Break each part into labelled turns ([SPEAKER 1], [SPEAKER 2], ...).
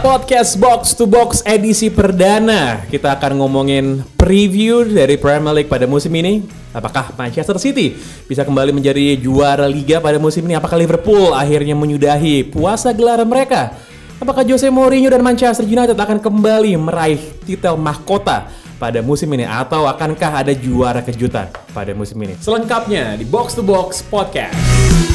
[SPEAKER 1] Podcast Box to Box edisi perdana. Kita akan ngomongin preview dari Premier League pada musim ini. Apakah Manchester City bisa kembali menjadi juara liga pada musim ini? Apakah Liverpool akhirnya menyudahi puasa gelar mereka? Apakah Jose Mourinho dan Manchester United akan kembali meraih titel mahkota pada musim ini atau akankah ada juara kejutan pada musim ini? Selengkapnya di Box to Box Podcast.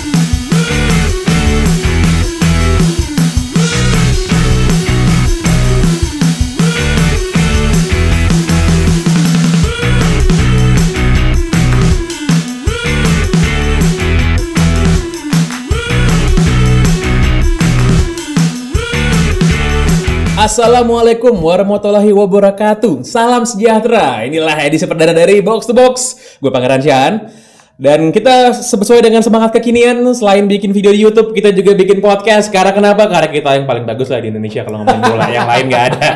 [SPEAKER 1] Assalamualaikum warahmatullahi wabarakatuh. Salam sejahtera. Inilah edisi perdana dari Box to Box. Gue Pangeran Shan. Dan kita sesuai dengan semangat kekinian, selain bikin video di YouTube, kita juga bikin podcast. Karena kenapa? Karena kita yang paling bagus lah di Indonesia kalau ngomongin bola. yang lain nggak ada.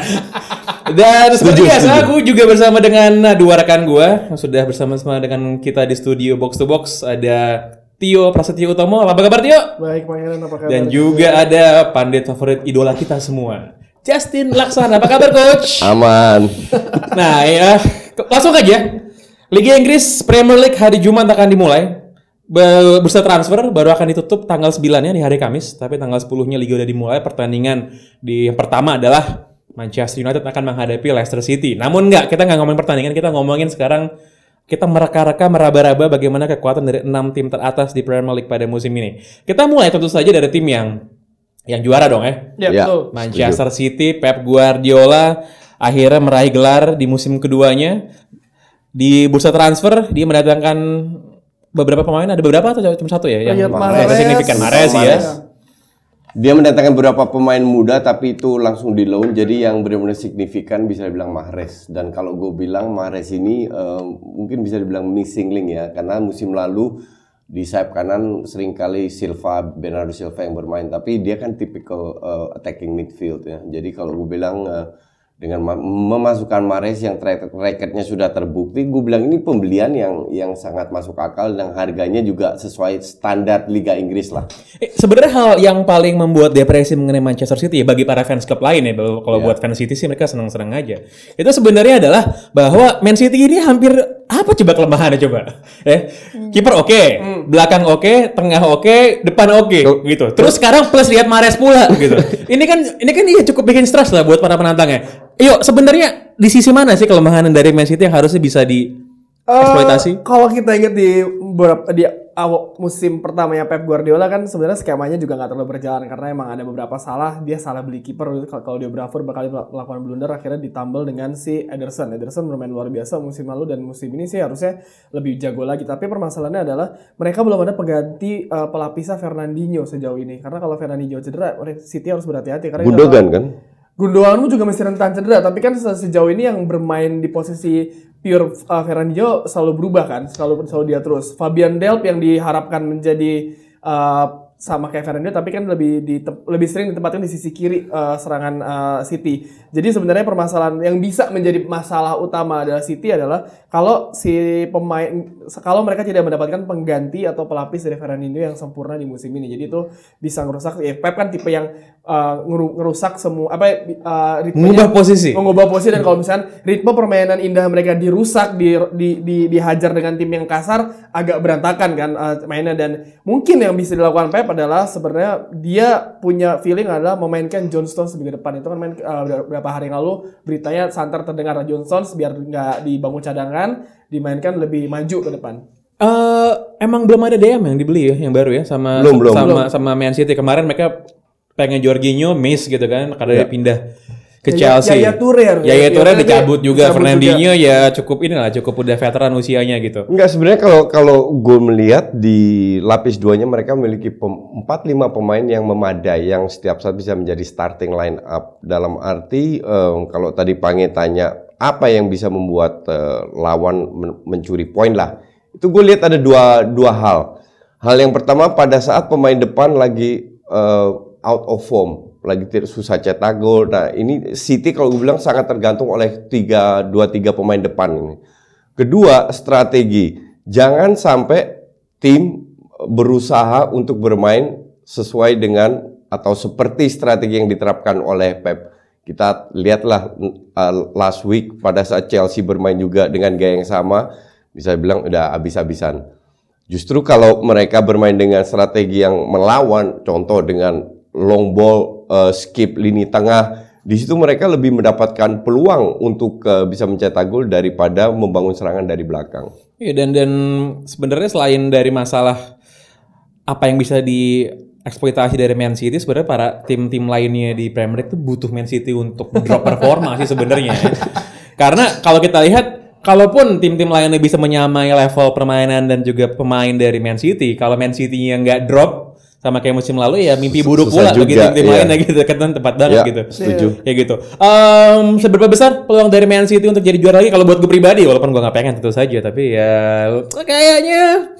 [SPEAKER 1] Dan seperti biasa, aku juga bersama dengan dua rekan gue yang sudah bersama-sama dengan kita di studio Box to Box. Ada Tio Prasetyo Utomo. Apa kabar Tio?
[SPEAKER 2] Baik, Pangeran apa kabar?
[SPEAKER 1] Dan juga ada pandit favorit idola kita semua. Justin Laksana, apa kabar coach?
[SPEAKER 3] Aman.
[SPEAKER 1] Nah ya, langsung aja. Liga Inggris Premier League hari Jumat akan dimulai. Bursa transfer baru akan ditutup tanggal 9-nya di hari Kamis, tapi tanggal 10-nya liga udah dimulai. Pertandingan di yang pertama adalah Manchester United akan menghadapi Leicester City. Namun enggak, kita nggak ngomongin pertandingan, kita ngomongin sekarang kita mereka-reka meraba-raba bagaimana kekuatan dari enam tim teratas di Premier League pada musim ini. Kita mulai tentu saja dari tim yang yang juara dong ya.
[SPEAKER 2] Ya,
[SPEAKER 3] Ya.
[SPEAKER 2] betul.
[SPEAKER 1] Manchester City, Pep Guardiola akhirnya meraih gelar di musim keduanya. Di bursa transfer dia mendatangkan beberapa pemain, ada beberapa atau cuma satu ya? Yang
[SPEAKER 2] Mahrez.
[SPEAKER 1] yang signifikan Mahrez ya.
[SPEAKER 3] Dia mendatangkan beberapa pemain muda tapi itu langsung di loan jadi yang benar-benar signifikan bisa dibilang Mahrez dan kalau gue bilang Mahrez ini eh, mungkin bisa dibilang missing link ya karena musim lalu di sayap kanan sering kali Silva Bernardo Silva yang bermain tapi dia kan tipikal eh, attacking midfield ya jadi kalau gue bilang eh, dengan ma- memasukkan Mahrez yang track recordnya sudah terbukti, gue bilang ini pembelian yang yang sangat masuk akal dan harganya juga sesuai standar Liga Inggris lah.
[SPEAKER 1] Eh, sebenarnya hal yang paling membuat depresi mengenai Manchester City ya bagi para fans klub lain ya, kalau buat fans City sih mereka senang-senang aja. Itu sebenarnya adalah bahwa Man City ini hampir apa coba kelemahannya coba? Eh, kiper oke, belakang oke, tengah oke, depan oke gitu. Terus sekarang plus lihat Mahrez pula gitu. ini kan ini kan iya cukup bikin stres lah buat para penantangnya. Yuk, sebenarnya di sisi mana sih kelemahan dari Man City yang harusnya bisa di eksploitasi?
[SPEAKER 2] Eh, kalau kita ingat di beberapa di awal musim pertamanya Pep Guardiola kan sebenarnya skemanya juga nggak terlalu berjalan karena emang ada beberapa salah dia salah beli kiper kalau kalau dia Bravour bakal melakukan blunder akhirnya ditambal dengan si Ederson. Ederson bermain luar biasa musim lalu dan musim ini sih harusnya lebih jago lagi. Tapi permasalahannya adalah mereka belum ada pengganti pelapisnya Fernandinho sejauh ini. Karena kalau Fernandinho cedera City harus berhati-hati karena
[SPEAKER 3] Gundogan kan?
[SPEAKER 2] Gundogan juga masih rentan cedera, tapi kan se- sejauh ini yang bermain di posisi pure uh, Fernandinho selalu berubah kan, selalu selalu dia terus. Fabian Delp yang diharapkan menjadi uh, sama kayak Fernandinho, tapi kan lebih di lebih sering ditempatkan di sisi kiri uh, serangan uh, City. Jadi sebenarnya permasalahan yang bisa menjadi masalah utama adalah City adalah kalau si pemain kalau mereka tidak mendapatkan pengganti atau pelapis dari Fernandinho yang sempurna di musim ini. Jadi itu bisa ngerusak. Ya, Pep kan tipe yang uh, ngeru- ngerusak semua apa uh,
[SPEAKER 1] Mengubah posisi.
[SPEAKER 2] mengubah posisi dan kalau misalnya ritme permainan indah mereka dirusak di, di, di dihajar dengan tim yang kasar agak berantakan kan uh, mainnya dan mungkin yang bisa dilakukan Pep adalah sebenarnya dia punya feeling adalah memainkan John Stones sebagai depan itu kan main uh, beberapa hari yang lalu beritanya santer terdengar John Stones biar nggak di bangku cadangan dimainkan lebih maju ke depan.
[SPEAKER 1] Eh, emang belum ada DM yang dibeli ya, yang baru ya sama
[SPEAKER 3] Belum, belum.
[SPEAKER 1] sama sama Man City kemarin mereka pengen Jorginho miss gitu kan karena dia pindah ke
[SPEAKER 2] Yaya-
[SPEAKER 1] Chelsea.
[SPEAKER 2] Yaya Toure harusnya.
[SPEAKER 1] Yaya
[SPEAKER 2] Yaya
[SPEAKER 1] Toure dicabut juga.
[SPEAKER 2] dicabut
[SPEAKER 1] Fernandinho ya cukup inilah cukup udah veteran usianya gitu.
[SPEAKER 3] Enggak sebenarnya kalau kalau gue melihat di lapis duanya mereka memiliki pem- 4-5 pemain yang memadai yang setiap saat bisa menjadi starting line up dalam arti em, kalau tadi Pange tanya apa yang bisa membuat eh, lawan men- mencuri poin lah itu gue lihat ada dua dua hal hal yang pertama pada saat pemain depan lagi eh, out of form lagi susah cetak gol nah ini City kalau gue bilang sangat tergantung oleh tiga dua tiga pemain depan ini Kedua, strategi. Jangan sampai tim berusaha untuk bermain sesuai dengan atau seperti strategi yang diterapkan oleh Pep. Kita lihatlah uh, last week pada saat Chelsea bermain juga dengan gaya yang sama, bisa bilang udah habis-habisan. Justru kalau mereka bermain dengan strategi yang melawan, contoh dengan long ball, uh, skip lini tengah, di situ mereka lebih mendapatkan peluang untuk uh, bisa mencetak gol daripada membangun serangan dari belakang.
[SPEAKER 1] Iya dan dan sebenarnya selain dari masalah apa yang bisa dieksploitasi dari Man City sebenarnya para tim-tim lainnya di Premier League itu butuh Man City untuk drop performa sih sebenarnya. Karena kalau kita lihat kalaupun tim-tim lainnya bisa menyamai level permainan dan juga pemain dari Man City, kalau Man City yang nggak drop sama kayak musim lalu ya mimpi buruk
[SPEAKER 3] Susah
[SPEAKER 1] pula bagi
[SPEAKER 3] juga,
[SPEAKER 1] tim-tim
[SPEAKER 3] iya.
[SPEAKER 1] lainnya gitu kan tepat banget
[SPEAKER 3] Ya,
[SPEAKER 1] gitu.
[SPEAKER 3] setuju.
[SPEAKER 1] Ya gitu. Em, seberapa besar peluang dari Man City untuk jadi juara lagi kalau buat gue pribadi walaupun gue nggak pengen tentu saja tapi ya kayaknya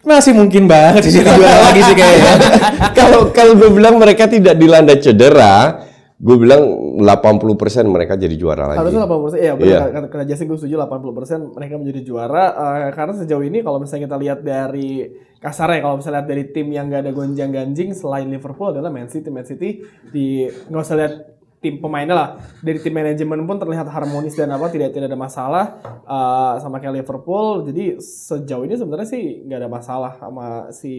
[SPEAKER 1] masih mungkin banget sih juara lagi sih kayaknya.
[SPEAKER 3] kalau kalau gue bilang mereka tidak dilanda cedera, gue bilang 80% mereka jadi juara lagi.
[SPEAKER 2] Harusnya 80%, iya
[SPEAKER 3] Iya.
[SPEAKER 2] benar kata kata Jasin gue setuju 80% mereka menjadi juara eh, karena sejauh ini kalau misalnya kita lihat dari kasarnya kalau misalnya lihat dari tim yang gak ada gonjang ganjing selain Liverpool adalah Man City, Man City di nggak usah lihat tim pemainnya lah. Dari tim manajemen pun terlihat harmonis dan apa tidak tidak ada masalah eh, sama kayak Liverpool. Jadi sejauh ini sebenarnya sih nggak ada masalah sama si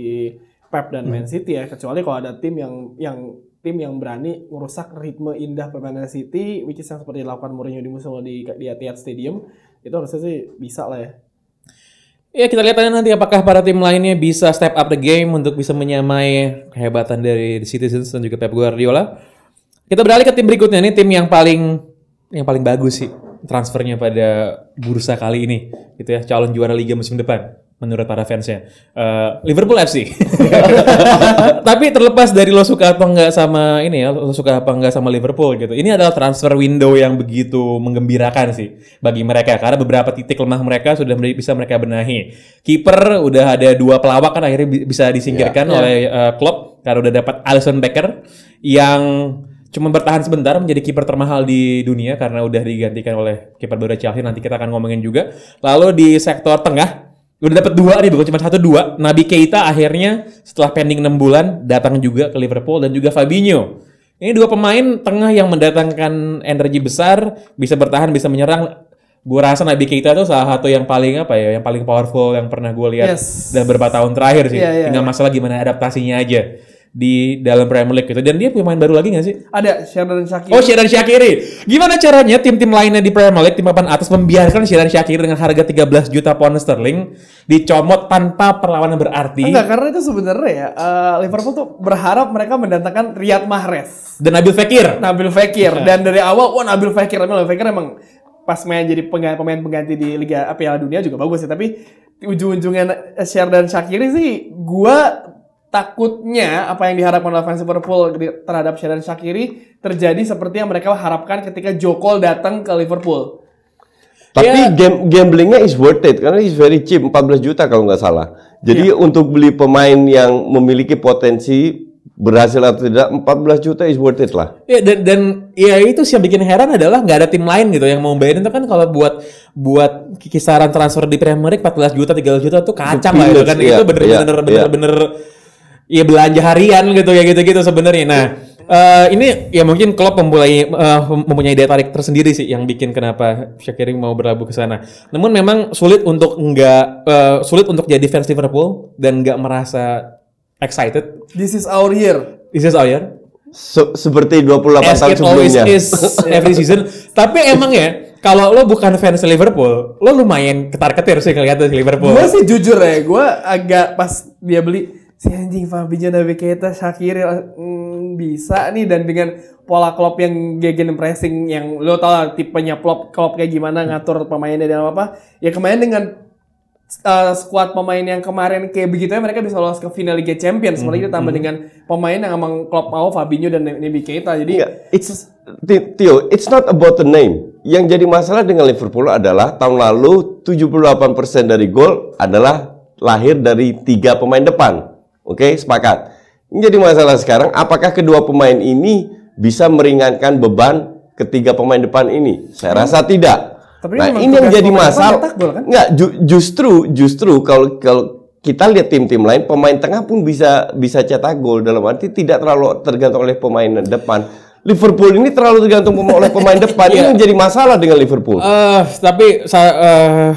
[SPEAKER 2] Pep dan Man City ya. Kecuali kalau ada tim yang yang tim yang berani merusak ritme indah permainan City which is yang seperti dilakukan Mourinho di musim di di Etihad Stadium itu harusnya sih bisa lah ya
[SPEAKER 1] Ya kita lihat aja nanti apakah para tim lainnya bisa step up the game untuk bisa menyamai kehebatan dari The Citizens dan juga Pep Guardiola. Kita beralih ke tim berikutnya nih tim yang paling yang paling bagus sih transfernya pada bursa kali ini gitu ya calon juara liga musim depan menurut para fansnya Eh, Liverpool FC. Tapi terlepas dari lo suka apa enggak sama ini ya, lo suka apa enggak sama Liverpool gitu. Ini adalah transfer window yang begitu menggembirakan sih bagi mereka karena beberapa titik lemah mereka sudah bisa mereka benahi. Kiper udah ada dua pelawak kan akhirnya bi- bisa disingkirkan oleh eh, Klopp karena udah dapat Alisson Becker yang cuma bertahan sebentar menjadi kiper termahal di dunia karena udah digantikan oleh kiper baru Chelsea nanti kita akan ngomongin juga. Lalu di sektor tengah udah dapat dua nih bukan cuma satu dua. Nabi Keita akhirnya setelah pending 6 bulan datang juga ke Liverpool dan juga Fabinho. Ini dua pemain tengah yang mendatangkan energi besar, bisa bertahan, bisa menyerang. Gue rasa Nabi Keita tuh salah satu yang paling apa ya, yang paling powerful yang pernah gue lihat
[SPEAKER 2] Yes.
[SPEAKER 1] dalam beberapa tahun terakhir sih.
[SPEAKER 2] Iya, iya,
[SPEAKER 1] Tinggal masalah gimana adaptasinya aja di dalam Premier League gitu. Dan dia pemain baru lagi gak sih?
[SPEAKER 2] ada Sheridan Shaqiri
[SPEAKER 1] Oh, Syedan Syakiri. Gimana caranya tim-tim lainnya di Premier League, tim papan atas membiarkan Syedan Syakiri dengan harga 13 juta pound sterling dicomot tanpa perlawanan berarti
[SPEAKER 2] enggak karena itu sebenarnya ya eh, Liverpool tuh berharap mereka mendatangkan Riyad Mahrez
[SPEAKER 1] dan Nabil Fekir.
[SPEAKER 2] Nabil Fekir dan dari awal wah Nabil Fekir Nabil Fekir emang pas main jadi pengganti, pemain pengganti di Liga Piala Dunia juga bagus sih tapi ujung-ujungnya Sheridan Shaqiri sih gua takutnya apa yang diharapkan oleh fans Liverpool terhadap Sheridan Shaqiri terjadi seperti yang mereka harapkan ketika Jokol datang ke Liverpool.
[SPEAKER 3] Tapi
[SPEAKER 1] Ya.
[SPEAKER 3] gam- gamblingnya is worth it karena is very cheap 14 juta kalau nggak salah. Jadi untuk beli pemain yang memiliki potensi berhasil atau tidak 14 juta is worth it lah.
[SPEAKER 1] Ya dan dan ya itu sih yang bikin heran adalah nggak ada tim lain gitu yang mau bayarin itu kan kalau buat buat kisaran transfer di Premier League 14 juta 13 juta tuh kacang lah itu
[SPEAKER 3] peanuts,
[SPEAKER 1] kan
[SPEAKER 3] iya,
[SPEAKER 1] itu bener-bener
[SPEAKER 3] iya,
[SPEAKER 1] bener-bener bener ya belanja harian gitu ya gitu-gitu sebenarnya. Nah, eh, ini ya mungkin Klopp memulai eh, mempunyai daya tarik tersendiri sih yang bikin kenapa Shaqiri mau berlabuh ke sana. Namun memang sulit untuk nggak eh, sulit untuk jadi fans Liverpool dan nggak merasa excited.
[SPEAKER 2] This is our year.
[SPEAKER 1] This is our year.
[SPEAKER 3] Se- seperti 28
[SPEAKER 1] As
[SPEAKER 3] tahun
[SPEAKER 1] it always
[SPEAKER 3] sebelumnya.
[SPEAKER 1] is every season. Tapi emang ya, kalau lo bukan fans Liverpool, lo lumayan ketar-ketir sih dari Liverpool.
[SPEAKER 2] Gue sih jujur ya, gue agak pas dia beli si anjing Fabinho Naby Keita Shaqiri hmm, bisa nih. Dan dengan pola Klopp yang gegen pressing yang lo tau lah tipenya Klopp, Klopp kayak gimana ngatur pemainnya dan apa ya kemarin dengan uh, squad pemain yang kemarin kayak begitu ya mereka bisa lolos ke final Liga Champions. Apalagi ditambah dengan pemain yang emang Klopp mau Fabinho dan Naby Keita jadi
[SPEAKER 3] Enggak, it's Ti- Tio, it's not about the name. Yang jadi masalah dengan Liverpool adalah tahun lalu 78% dari gol adalah lahir dari tiga pemain depan. Oke, sepakat. Jadi masalah sekarang, apakah kedua pemain ini bisa meringankan beban ketiga pemain depan ini? Saya rasa tidak.
[SPEAKER 2] Tapi
[SPEAKER 3] nah, ini yang jadi masalah.
[SPEAKER 2] kan?
[SPEAKER 3] Enggak, ju- justru justru kalau kalau kita lihat tim-tim lain pemain tengah pun bisa bisa cetak gol dalam arti tidak terlalu tergantung oleh pemain depan. Liverpool ini terlalu tergantung oleh pemain depan ini yang jadi masalah dengan Liverpool.
[SPEAKER 1] Eh, tapi eh,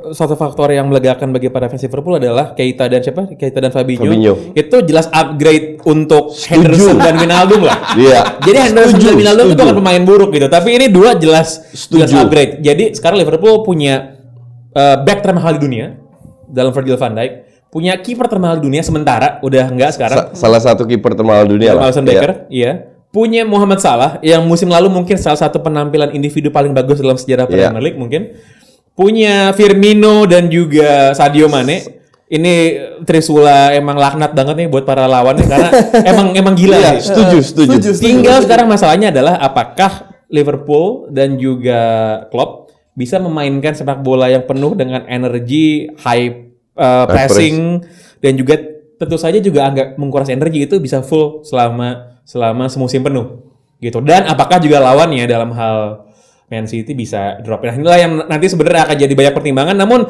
[SPEAKER 1] satu faktor yang melegakan bagi para fans Liverpool adalah Keita dan siapa? Keita dan Fabinho.
[SPEAKER 3] Fabinho.
[SPEAKER 1] Itu jelas upgrade untuk Henderson dan Wijnaldum lah.
[SPEAKER 3] Iya.
[SPEAKER 1] Jadi Henderson
[SPEAKER 3] Setuju,
[SPEAKER 1] dan Wijnaldum itu
[SPEAKER 3] setuju.
[SPEAKER 1] bukan pemain buruk gitu, tapi ini dua jelas jelas
[SPEAKER 3] Setuju.
[SPEAKER 1] upgrade. Jadi sekarang Liverpool punya eh, back termahal di dunia dalam Virgil van Dijk, punya kiper termahal di dunia sementara udah enggak sekarang.
[SPEAKER 3] Sa- salah satu kiper termahal dunia lah.
[SPEAKER 1] Alisson
[SPEAKER 3] Iya.
[SPEAKER 1] Becker, iya. Punya Muhammad Salah yang musim lalu mungkin salah satu penampilan individu paling bagus dalam sejarah
[SPEAKER 3] Iya.
[SPEAKER 1] Premier League mungkin. Punya Firmino dan juga Sadio Mane. Ini Trisula emang laknat banget nih buat para lawannya karena emang emang gila
[SPEAKER 3] Iya,
[SPEAKER 1] sih.
[SPEAKER 3] setuju, setuju.
[SPEAKER 2] setuju.
[SPEAKER 1] Tinggal sekarang masalahnya adalah apakah Liverpool dan juga Klopp bisa memainkan sepak bola yang penuh dengan energi, high uh, pressing dan juga tentu saja juga agak menguras energi itu bisa full selama selama semusim penuh gitu. Dan apakah juga lawannya dalam hal Man City bisa drop. Nah, inilah yang nanti sebenarnya akan jadi banyak pertimbangan. Namun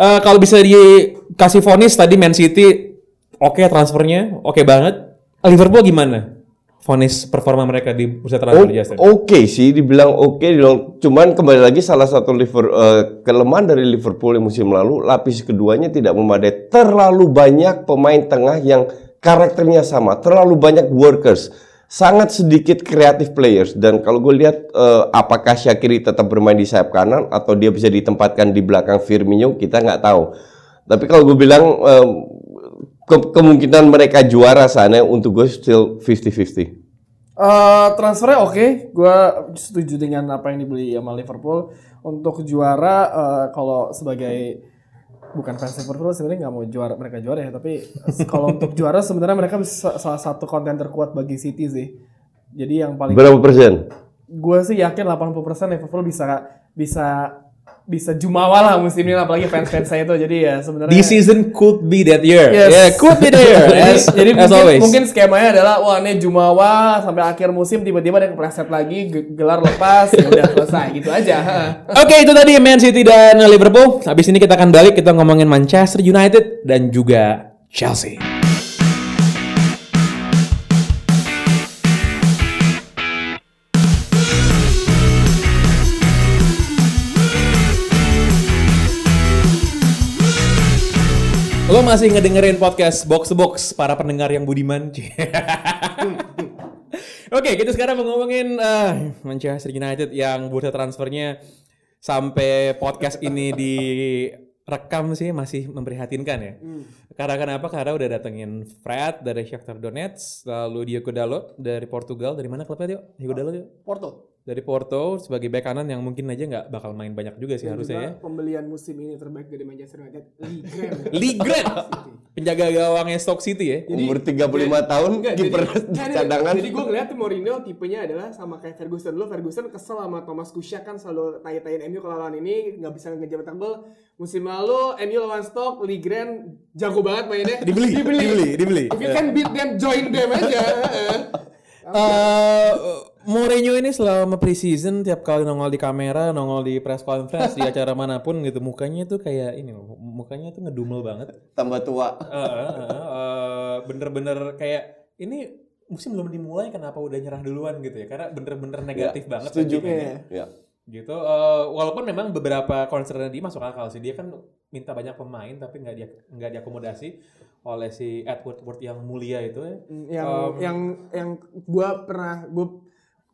[SPEAKER 1] uh, kalau bisa dikasih vonis tadi Man City oke transfernya, oke banget. Liverpool gimana? Vonis performa mereka di bursa transfer
[SPEAKER 3] O-
[SPEAKER 1] Justin.
[SPEAKER 3] Oke sih, dibilang oke, dibilang cuman kembali lagi salah satu Liver, eh, kelemahan dari Liverpool yang musim lalu lapis keduanya tidak memadai. Terlalu banyak pemain tengah yang karakternya sama, terlalu banyak workers, sangat sedikit kreatif players. Dan kalau gue lihat eh, apakah Shaqiri tetap bermain di sayap kanan atau dia bisa ditempatkan di belakang Firmino, kita nggak tahu. Tapi kalau gue bilang eh, ke- kemungkinan mereka juara sana untuk gue still 50-50.
[SPEAKER 2] Eh, transfernya oke, gue setuju dengan apa yang dibeli sama Liverpool untuk juara. eh, kalau sebagai bukan fans Liverpool sebenarnya nggak mau juara mereka juara ya, tapi kalau untuk juara sebenarnya mereka salah satu kontender kuat bagi City sih. Jadi yang paling
[SPEAKER 3] Berapa persen?
[SPEAKER 2] gue sih yakin 80% Liverpool bisa bisa bisa jumawa lah musim ini apalagi fans-fans saya itu jadi ya sebenarnya
[SPEAKER 1] This season could be that year.
[SPEAKER 2] Yes.
[SPEAKER 1] Yeah, could be that year. as,
[SPEAKER 2] jadi
[SPEAKER 1] as
[SPEAKER 2] mungkin,
[SPEAKER 1] always.
[SPEAKER 2] mungkin skemanya adalah wah ini Jumawa sampai akhir musim tiba-tiba ada kepleset lagi ge- gelar lepas ya udah selesai gitu aja.
[SPEAKER 1] Oke, itu tadi Man City dan Liverpool. Habis ini kita akan balik kita ngomongin Manchester United dan juga Chelsea. Lo masih ngedengerin podcast Box to Box para pendengar yang budiman. Oke, kita sekarang mau ngomongin eh, Manchester United yang bursa transfernya sampai podcast ini direkam sih masih memprihatinkan ya. Karena kenapa? Karena udah datengin Fred dari Shakhtar Donetsk, lalu Diogo Dalot dari Portugal. Dari mana klubnya, Dio? Diogo Dalot, Dio?
[SPEAKER 2] Porto.
[SPEAKER 1] Dari Porto sebagai bek kanan yang mungkin aja nggak bakal main banyak juga sih harusnya ya.
[SPEAKER 2] pembelian musim ini terbaik dari Manchester United. Ligren.
[SPEAKER 1] Ligren, penjaga gawangnya Stoke City ya.
[SPEAKER 3] Umur 35 tahun kiper cadangan.
[SPEAKER 4] Jadi gue ngeliat Mourinho tipenya adalah sama kayak Ferguson dulu. Ferguson kesel sama Thomas Tuchel kan selalu tai-taiin MU kalau lawan ini nggak bisa ngejar gol. Musim lalu MU lawan Stoke, Ligren jago banget mainnya.
[SPEAKER 1] Dibeli, dibeli, dibeli.
[SPEAKER 4] If you can beat them, join them aja.
[SPEAKER 1] Eh, Mourinho ini selama preseason tiap kali nongol di kamera, nongol di press conference di acara mana pun gitu, mukanya tuh kayak ini loh, mukanya tuh ngedumel banget.
[SPEAKER 3] Tambah tua.
[SPEAKER 1] Eh, eh, eh, bener-bener kayak ini musim belum dimulai kenapa udah nyerah duluan gitu ya? Karena bener-bener negatif banget.
[SPEAKER 3] Setuju.
[SPEAKER 1] sentimennya.
[SPEAKER 3] Ya.
[SPEAKER 1] Gitu. eh, walaupun memang beberapa concern dia masuk akal sih. Dia kan minta banyak pemain tapi nggak dia nggak diakomodasi oleh si Edward Ward yang mulia itu ya.
[SPEAKER 4] yang
[SPEAKER 1] Um,
[SPEAKER 4] yang yang gue pernah gue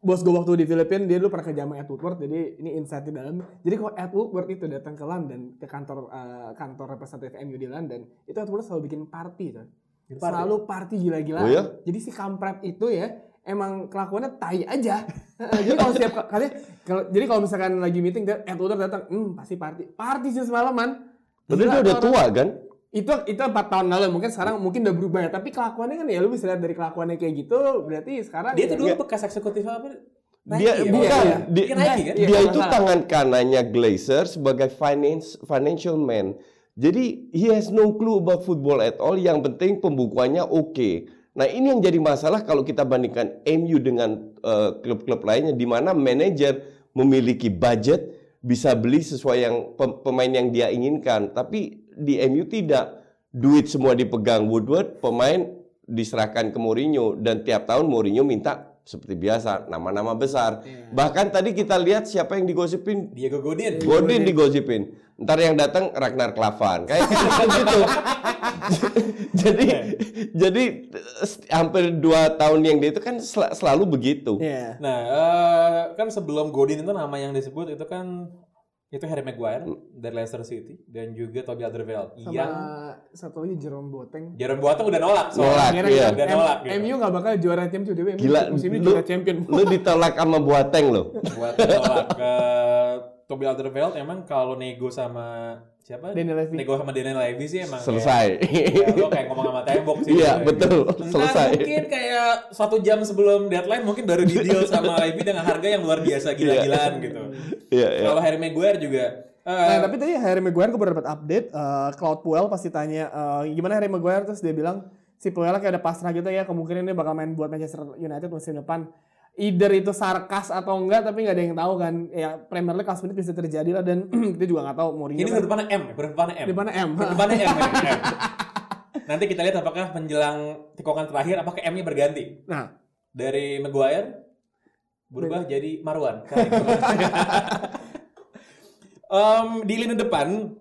[SPEAKER 4] bos gue waktu di Filipina dia dulu pernah kerja sama Ed Woodward jadi ini insight di dalam. Jadi kalau Ed Woodward itu datang ke London ke kantor eh, kantor representatif MU di London itu Ed Woodward selalu bikin party tuh selalu party gila-gila
[SPEAKER 3] Oh ya?
[SPEAKER 4] jadi si kampret itu ya emang kelakuannya tai aja. Jadi kalau setiap kali kalau jadi kalau misalkan lagi meeting dia Ed Woodward datang hmm pasti party. Party sih semalaman
[SPEAKER 3] Tapi dia udah tua kan?
[SPEAKER 4] Itu itu empat tahun lalu mungkin sekarang mungkin udah berubah ya tapi kelakuannya kan ya lu bisa lihat dari kelakuannya kayak gitu berarti sekarang
[SPEAKER 1] Dia
[SPEAKER 4] ya-
[SPEAKER 1] tuh dulu bekas eksekutif apa? Nike
[SPEAKER 3] Dia
[SPEAKER 1] ya?
[SPEAKER 3] bukan
[SPEAKER 4] iya.
[SPEAKER 3] dia,
[SPEAKER 1] Dia Nike kan?
[SPEAKER 3] dia
[SPEAKER 4] Iya,
[SPEAKER 3] itu tangan kanannya Glazer sebagai finance financial man. Jadi he has no clue about football at all. Yang penting pembukuannya oke. Nah ini yang jadi masalah kalau kita bandingkan MU dengan eh, klub-klub lainnya, di mana manajer memiliki budget bisa beli sesuai yang pem- pemain yang dia inginkan. Tapi di MU tidak. duit semua dipegang Woodward, pemain diserahkan ke Mourinho dan tiap tahun Mourinho minta seperti biasa nama-nama besar. Bahkan tadi kita lihat siapa yang digosipin
[SPEAKER 1] Diego Godin.
[SPEAKER 3] Godin digosipin. Ntar yang datang Ragnar Klavan. Kayak gitu. jadi jadi eh, hampir dua tahun yang dia itu kan sel- selalu begitu.
[SPEAKER 2] Iya.
[SPEAKER 1] Nah, eh, kan sebelum Godin itu nama yang disebut itu kan itu Harry Maguire dari Leicester City dan juga Toby Alderweireld
[SPEAKER 2] Sama
[SPEAKER 1] yang
[SPEAKER 2] satu lagi Jerome Boateng.
[SPEAKER 1] Jerome Boateng udah nolak soalnya.
[SPEAKER 3] Nolak, iya.
[SPEAKER 1] Udah
[SPEAKER 2] M-
[SPEAKER 1] nolak gitu.
[SPEAKER 2] MU nggak bakal juara champion dia
[SPEAKER 3] Gila,
[SPEAKER 2] musim ini
[SPEAKER 3] lu,
[SPEAKER 2] juara champion.
[SPEAKER 3] lu ditolak sama Boateng lo.
[SPEAKER 1] buat nolak ke Toby Alderweireld emang kalau nego sama siapa?
[SPEAKER 2] Daniel Levy.
[SPEAKER 1] Nego sama Daniel Levy sih emang
[SPEAKER 3] Selesai.
[SPEAKER 1] Kayak, ya, lo kayak ngomong sama tembok sih.
[SPEAKER 3] Iya, betul.
[SPEAKER 1] Entah
[SPEAKER 3] Selesai.
[SPEAKER 1] mungkin kayak satu jam sebelum deadline mungkin baru di deal sama Levy dengan harga yang luar biasa gila-gilaan gitu.
[SPEAKER 3] Iya, iya.
[SPEAKER 1] Kalau Harry Maguire juga eh,
[SPEAKER 2] Nah, tapi tadi Harry Maguire gue baru dapat update. eh Cloud Puel pasti tanya eh, gimana Harry Maguire terus dia bilang si Puel kayak ada pasrah gitu ya kemungkinan dia bakal main buat Manchester United musim depan. Either itu sarkas atau enggak tapi nggak ada yang tahu kan. Ya Premier League last minute bisa terjadi lah dan kita juga nggak tahu Mourinho
[SPEAKER 1] ini
[SPEAKER 2] kan.
[SPEAKER 1] depannya M, huruf depannya M.
[SPEAKER 2] Di mana M?
[SPEAKER 1] Depannya M. ini, M. Nanti kita lihat apakah menjelang tikungan terakhir apakah M-nya berganti
[SPEAKER 2] Nah,
[SPEAKER 1] dari Maguire berubah jadi Marwan. Em, di lini depan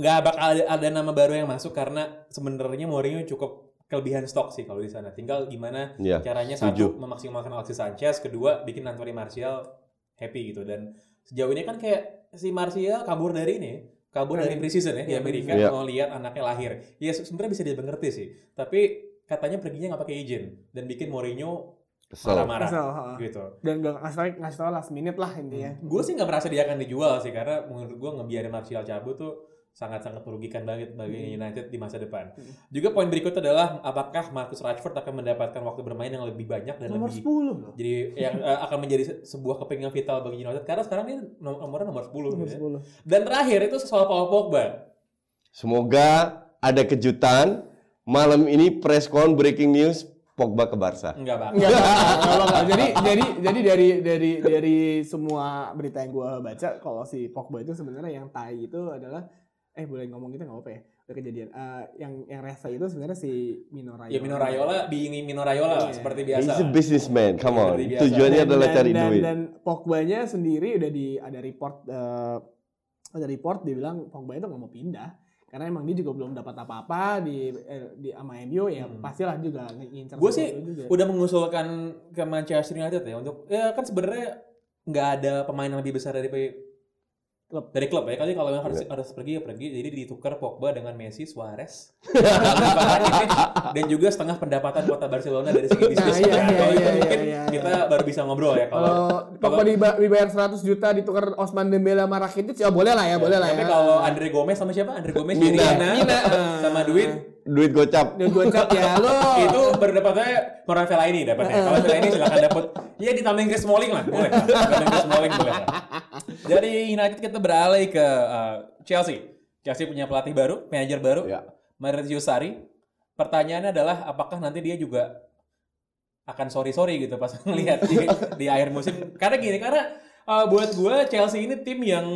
[SPEAKER 1] nggak bakal ada, ada nama baru yang masuk karena sebenarnya Mourinho cukup kelebihan stok sih kalau di sana. Tinggal gimana
[SPEAKER 3] Iya,
[SPEAKER 1] caranya
[SPEAKER 3] setuju.
[SPEAKER 1] satu memaksimalkan Alexis Sanchez, kedua bikin Anthony Martial happy gitu dan sejauh ini kan kayak si Martial kabur dari ini kabur dari preseason ya di Amerika
[SPEAKER 3] Iya.
[SPEAKER 1] mau lihat anaknya lahir. Ya se- sebenarnya bisa dimengerti sih. Tapi katanya perginya nggak pakai izin dan bikin Mourinho marah-marah gitu.
[SPEAKER 2] dan gak ngasih tau, ngasih tau last minute lah intinya.
[SPEAKER 1] Gue sih nggak merasa dia akan dijual sih karena menurut gue ngebiarin Martial cabut tuh sangat-sangat merugikan banget bagi United di masa depan. Juga poin berikutnya adalah apakah Marcus Rashford akan mendapatkan waktu bermain yang lebih banyak dan
[SPEAKER 2] Nomor
[SPEAKER 1] lebih
[SPEAKER 2] 10 loh.
[SPEAKER 1] jadi yang eh, akan menjadi se- sebuah kepingan vital bagi United karena sekarang dia nom- nomornya nomor 10
[SPEAKER 2] Nomor
[SPEAKER 1] gitu ya.
[SPEAKER 2] 10.
[SPEAKER 1] Dan terakhir itu soal Paul Pogba.
[SPEAKER 3] Semoga ada kejutan malam ini press con breaking news Pogba ke Barca.
[SPEAKER 1] Enggak bang.
[SPEAKER 2] Enggak, enggak, enggak, enggak. Jadi jadi jadi dari dari dari semua berita yang gua baca kalau si Pogba itu sebenarnya yang tai itu adalah eh boleh ngomong gitu nggak apa ya udah kejadian Eh, yang yang rasa itu sebenarnya si Mino Raiola.
[SPEAKER 1] Ya Mino Raiola, diingin Mino Raiola lah,
[SPEAKER 2] Iya.
[SPEAKER 1] seperti
[SPEAKER 3] He's
[SPEAKER 1] biasa.
[SPEAKER 3] a businessman, come on. Tujuannya
[SPEAKER 2] Dan-
[SPEAKER 3] adalah
[SPEAKER 2] dan-
[SPEAKER 3] cari
[SPEAKER 2] dan,
[SPEAKER 3] duit.
[SPEAKER 2] Dan Pogba-nya sendiri udah di ada report eh, ada report dia bilang Pogba itu nggak mau pindah karena emang dia juga belum dapat apa-apa di eh, di sama MU ya pastilah juga ngincar
[SPEAKER 1] Gue Hmm. sih
[SPEAKER 2] juga.
[SPEAKER 1] udah mengusulkan ke Manchester United ya untuk ya kan sebenarnya nggak ada pemain yang lebih besar dari
[SPEAKER 2] Klub.
[SPEAKER 1] dari klub ya kali kalau yang harus harus pergi ya pergi jadi ditukar Pogba dengan Messi Suarez dan juga setengah pendapatan kota Barcelona dari segi bisnis
[SPEAKER 2] iya,
[SPEAKER 1] Nah,
[SPEAKER 2] iya,
[SPEAKER 1] kalau itu
[SPEAKER 2] iya,
[SPEAKER 1] mungkin
[SPEAKER 2] iya, iya.
[SPEAKER 1] kita baru bisa ngobrol ya kalau
[SPEAKER 2] Kalau Pogba diba- dibayar 100 juta ditukar Osman Dembele sama Rakitic ya boleh lah ya, boleh lah ya.
[SPEAKER 1] tapi kalau Andre Gomez sama siapa Andre Gomez
[SPEAKER 3] Mina.
[SPEAKER 1] Mina,
[SPEAKER 2] Mina.
[SPEAKER 1] sama duit
[SPEAKER 3] Duit gocap.
[SPEAKER 2] Dan gue cap ya lo.
[SPEAKER 1] itu berdapatnya Moran ini dapatnya. Kalau ini silakan dapat. Ya ditambahin Chris Smalling lah, boleh. Tambahin Chris Smalling boleh. Dari United kita beralih ke uh, Chelsea. Chelsea punya pelatih baru, manajer baru,
[SPEAKER 3] Ya.
[SPEAKER 1] Maurizio Sarri. Pertanyaannya adalah apakah nanti dia juga akan sorry sorry gitu pas ngelihat di, di akhir musim. Karena gini, karena uh, buat gue Chelsea ini tim yang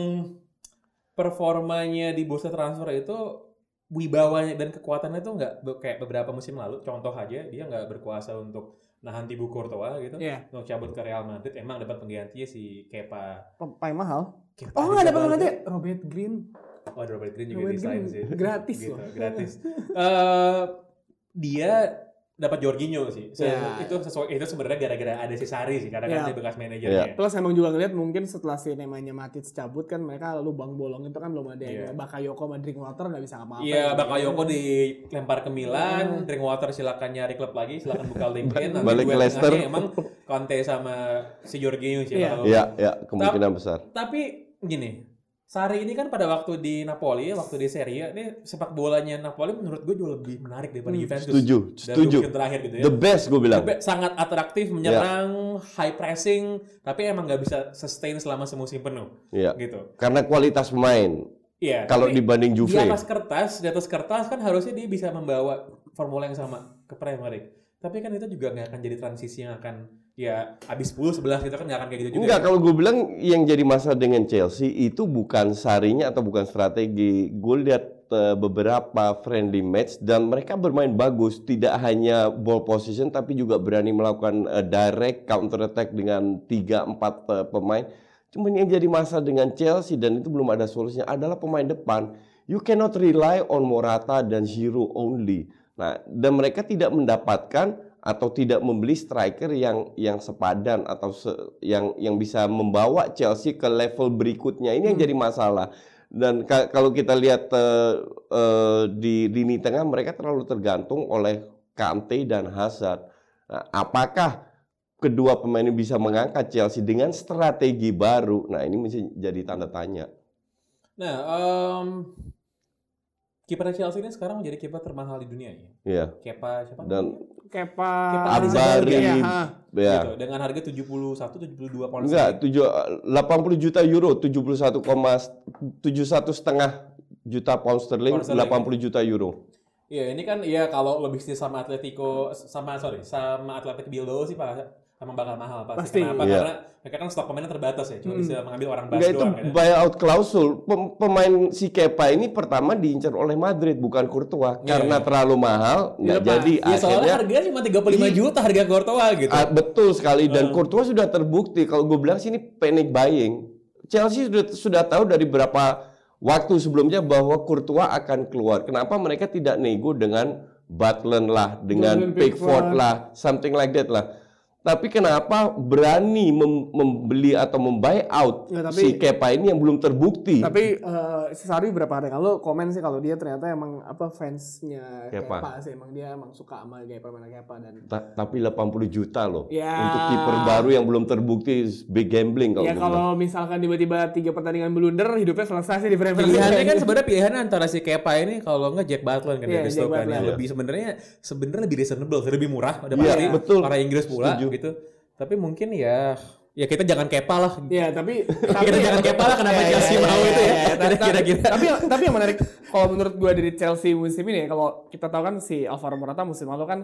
[SPEAKER 1] performanya di bursa transfer itu wibawanya dan kekuatannya itu nggak kayak beberapa musim lalu. Contoh aja dia nggak berkuasa untuk nahan Thibaut Courtois gitu.
[SPEAKER 2] Iya.
[SPEAKER 1] Untuk cabut ke Real Madrid emang dapat penggantinya si Kepa.
[SPEAKER 2] Pemain mahal.
[SPEAKER 1] Kepa
[SPEAKER 2] Oh nggak ada pengganti Robert Green.
[SPEAKER 1] Oh, ada Robert Green juga
[SPEAKER 2] Robert
[SPEAKER 1] desain
[SPEAKER 2] Green.
[SPEAKER 1] sih.
[SPEAKER 2] Gratis
[SPEAKER 1] gitu,
[SPEAKER 2] loh.
[SPEAKER 1] gratis. Eh dia dapat Jorginho sih. Se-
[SPEAKER 2] Ya.
[SPEAKER 1] Itu sesuai itu sebenarnya gara-gara ada si Sari sih karena kan
[SPEAKER 2] Ya.
[SPEAKER 1] dia bekas manajernya.
[SPEAKER 2] Plus emang juga ngeliat mungkin setelah si namanya Matic cabut kan mereka lubang bolong itu kan belum ada
[SPEAKER 1] Iya.
[SPEAKER 2] yang Bakayoko sama Drinkwater nggak bisa apa-apa.
[SPEAKER 1] Iya, Bakayoko dilempar ke Milan, Drinkwater silakan nyari klub lagi, silakan buka LinkedIn. Nanti
[SPEAKER 3] Balik ke Leicester.
[SPEAKER 1] Emang Conte sama si Jorginho sih.
[SPEAKER 2] Iya.
[SPEAKER 1] kalau-
[SPEAKER 3] Iya, ya, kemungkinan besar.
[SPEAKER 1] Tapi gini, Sari ini kan pada waktu di Napoli, waktu di Serie A, ini sepak bolanya Napoli menurut gue jauh lebih menarik daripada Juventus.
[SPEAKER 3] Hmm, Setuju,
[SPEAKER 1] Dalam
[SPEAKER 3] setuju.
[SPEAKER 1] musim terakhir gitu ya.
[SPEAKER 3] The best gue bilang.
[SPEAKER 1] Tapi sangat atraktif, menyerang, high pressing, tapi emang nggak bisa sustain selama semusim penuh.
[SPEAKER 3] Iya.
[SPEAKER 1] Gitu.
[SPEAKER 3] Karena kualitas pemain.
[SPEAKER 1] Iya.
[SPEAKER 3] Kalau
[SPEAKER 1] tapi
[SPEAKER 3] dibanding Juve.
[SPEAKER 1] Di atas kertas, di atas kertas kan harusnya dia bisa membawa formula yang sama ke Premier League. Tapi kan itu juga nggak akan jadi transisi yang akan ya habis 10 11 gitu kan nggak akan kayak gitu juga.
[SPEAKER 3] Enggak, kalau gue bilang yang jadi masalah dengan Chelsea itu bukan sarinya atau bukan strategi. Gue lihat eh, beberapa friendly match dan mereka bermain bagus, tidak hanya ball position tapi juga berani melakukan eh, direct counter attack dengan 3 4 eh, pemain. Cuman yang jadi masalah dengan Chelsea dan itu belum ada solusinya adalah pemain depan. You cannot rely on Morata dan Giroud only. Nah, dan mereka tidak mendapatkan atau tidak membeli striker yang yang sepadan atau se- yang yang bisa membawa Chelsea ke level berikutnya. Ini yang jadi masalah. Dan ka- kalau kita lihat eh, eh, di lini tengah mereka terlalu tergantung oleh Kante dan Hazard. Nah, apakah kedua pemain ini bisa mengangkat Chelsea dengan strategi baru? Nah, ini mesti jadi tanda tanya.
[SPEAKER 1] Nah, em kiper Chelsea ini sekarang menjadi kiper termahal di dunia ya.
[SPEAKER 3] Ya.
[SPEAKER 1] Kepa siapa?
[SPEAKER 3] Dan
[SPEAKER 2] Kepa
[SPEAKER 3] Abari,
[SPEAKER 2] ya,
[SPEAKER 3] ya.
[SPEAKER 1] Gitu, dengan harga 71 72 pound
[SPEAKER 3] Enggak,
[SPEAKER 1] sterling.
[SPEAKER 3] tujuh, 80 juta euro, 71,71 setengah juta pound sterling,
[SPEAKER 1] Pound sterling.
[SPEAKER 3] 80 juta euro.
[SPEAKER 1] Iya, ini kan ya kalau bisnis sama Atletico sama sorry, sama Atletic Bilbao sih Pak emang bakal mahal pasti.
[SPEAKER 2] Pasti.
[SPEAKER 1] Kenapa?
[SPEAKER 3] Iya.
[SPEAKER 1] Karena mereka kan stok pemainnya terbatas ya, cuma bisa mengambil orang bas
[SPEAKER 3] Enggak itu
[SPEAKER 1] doang kan ya.
[SPEAKER 3] buyout klausul. Pem- Pemain si Kepa ini pertama diincar oleh Madrid bukan Courtois
[SPEAKER 1] Iya,
[SPEAKER 3] karena
[SPEAKER 1] iya.
[SPEAKER 3] terlalu mahal, nggak
[SPEAKER 2] Dilepas.
[SPEAKER 3] jadi
[SPEAKER 1] Ya soalnya
[SPEAKER 3] akhirnya
[SPEAKER 1] harganya cuma 35 juta harga Courtois gitu.
[SPEAKER 3] Ah, betul sekali dan Courtois sudah terbukti kalau gue bilang sini panic buying. Chelsea sudah sudah tahu dari berapa waktu sebelumnya bahwa Courtois akan keluar. Kenapa mereka tidak nego dengan Butland lah, dengan Pickford. lah, something like that lah. Tapi kenapa berani mem- membeli atau membuy out
[SPEAKER 2] Ya, tapi-
[SPEAKER 3] si Kepa ini yang belum terbukti?
[SPEAKER 2] Tapi eh, si Sari beberapa hari yang lalu komen sih kalau dia ternyata emang apa fansnya
[SPEAKER 3] Kepa.
[SPEAKER 2] Kepa, sih emang dia emang suka sama gaya permainan Kepa dan
[SPEAKER 3] Ta- tapi 80 juta loh
[SPEAKER 2] Ya.
[SPEAKER 3] untuk kiper baru yang belum terbukti big gambling kalau
[SPEAKER 2] ya kalau misalkan tiba-tiba tiga pertandingan blunder hidupnya selesai sih di frame
[SPEAKER 1] Pilihannya kan sebenarnya pilihannya antara si Kepa ini kalau nggak Jack Butland kan
[SPEAKER 2] Iya,
[SPEAKER 1] dari
[SPEAKER 2] Jack
[SPEAKER 1] Stoke kan yang
[SPEAKER 2] Butland.
[SPEAKER 1] lebih sebenarnya sebenarnya lebih reasonable, lebih murah udah pasti
[SPEAKER 3] betul.
[SPEAKER 1] orang Inggris pula
[SPEAKER 3] Setuju.
[SPEAKER 1] gitu. Tapi mungkin ya ya kita jangan Kepa lah.
[SPEAKER 2] ya tapi
[SPEAKER 1] kita jangan Kepa lah kenapa
[SPEAKER 2] Ya,
[SPEAKER 1] Chelsea
[SPEAKER 2] ya,
[SPEAKER 1] mau
[SPEAKER 2] ya,
[SPEAKER 1] itu ya.
[SPEAKER 2] ya, ya.
[SPEAKER 1] Kira-kira.
[SPEAKER 2] tapi tapi yang menarik kalau menurut gua dari Chelsea musim ini ya kalau kita tahu kan si Alvaro Morata musim lalu kan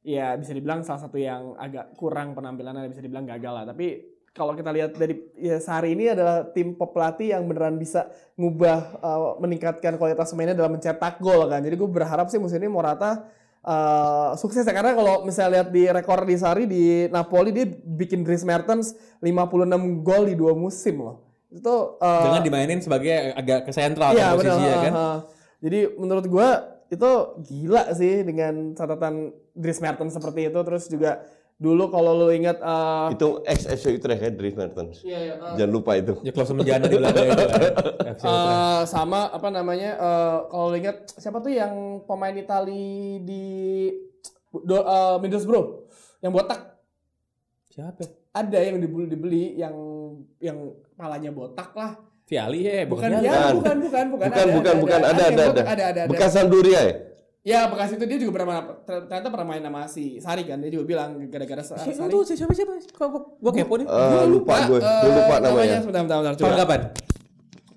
[SPEAKER 2] ya bisa dibilang salah satu yang agak kurang penampilannya bisa dibilang gagal lah tapi kalau kita lihat dari ya Sari ini adalah tim pelatih yang beneran bisa ngubah uh, meningkatkan kualitas mainnya dalam mencetak gol kan jadi gue berharap sih musim ini Morata uh, sukses ya karena kalau misalnya lihat di rekor di Sari di Napoli dia bikin Dries Mertens 56 gol di dua musim loh itu uh,
[SPEAKER 1] Dengan dimainin sebagai agak ke sentral
[SPEAKER 2] Iya
[SPEAKER 1] kan posisinya kan.
[SPEAKER 2] ha, ha. Jadi menurut gua itu gila sih dengan catatan Dries Mertens seperti itu terus juga dulu kalau lu ingat uh,
[SPEAKER 3] itu ex FC Utrecht ya Dries Mertens.
[SPEAKER 2] iya, iya, uh,
[SPEAKER 3] Jangan lupa itu.
[SPEAKER 1] Ya klub semenjana di belakang itu
[SPEAKER 2] uh, sama apa namanya uh, kalau lu ingat siapa tuh yang pemain Itali di do, uh, Middlesbrough yang botak
[SPEAKER 1] Siapa?
[SPEAKER 2] ada yang dibeli dibeli yang yang palanya botak lah
[SPEAKER 1] Viali ya,
[SPEAKER 2] bukan
[SPEAKER 1] bukan
[SPEAKER 2] dia
[SPEAKER 3] Bukan.
[SPEAKER 2] bukan bukan bukan
[SPEAKER 3] Bukan, bukan, bukan. Ada,
[SPEAKER 2] yang
[SPEAKER 3] ada,
[SPEAKER 2] botak,
[SPEAKER 3] ada.
[SPEAKER 2] ada ada ada
[SPEAKER 3] Bekas Sampdoria ya?
[SPEAKER 2] Ya bekas itu dia juga pernah ternyata pernah main sama si Sari kan dia juga bilang gara-gara
[SPEAKER 1] Siapa
[SPEAKER 2] Sari.
[SPEAKER 1] tuh siapa siapa? Kok gua, gua kepo nih.
[SPEAKER 3] Eh, lupa gue, gue lupa
[SPEAKER 2] eh,
[SPEAKER 3] namanya.
[SPEAKER 2] Sebentar, sebentar, sebentar.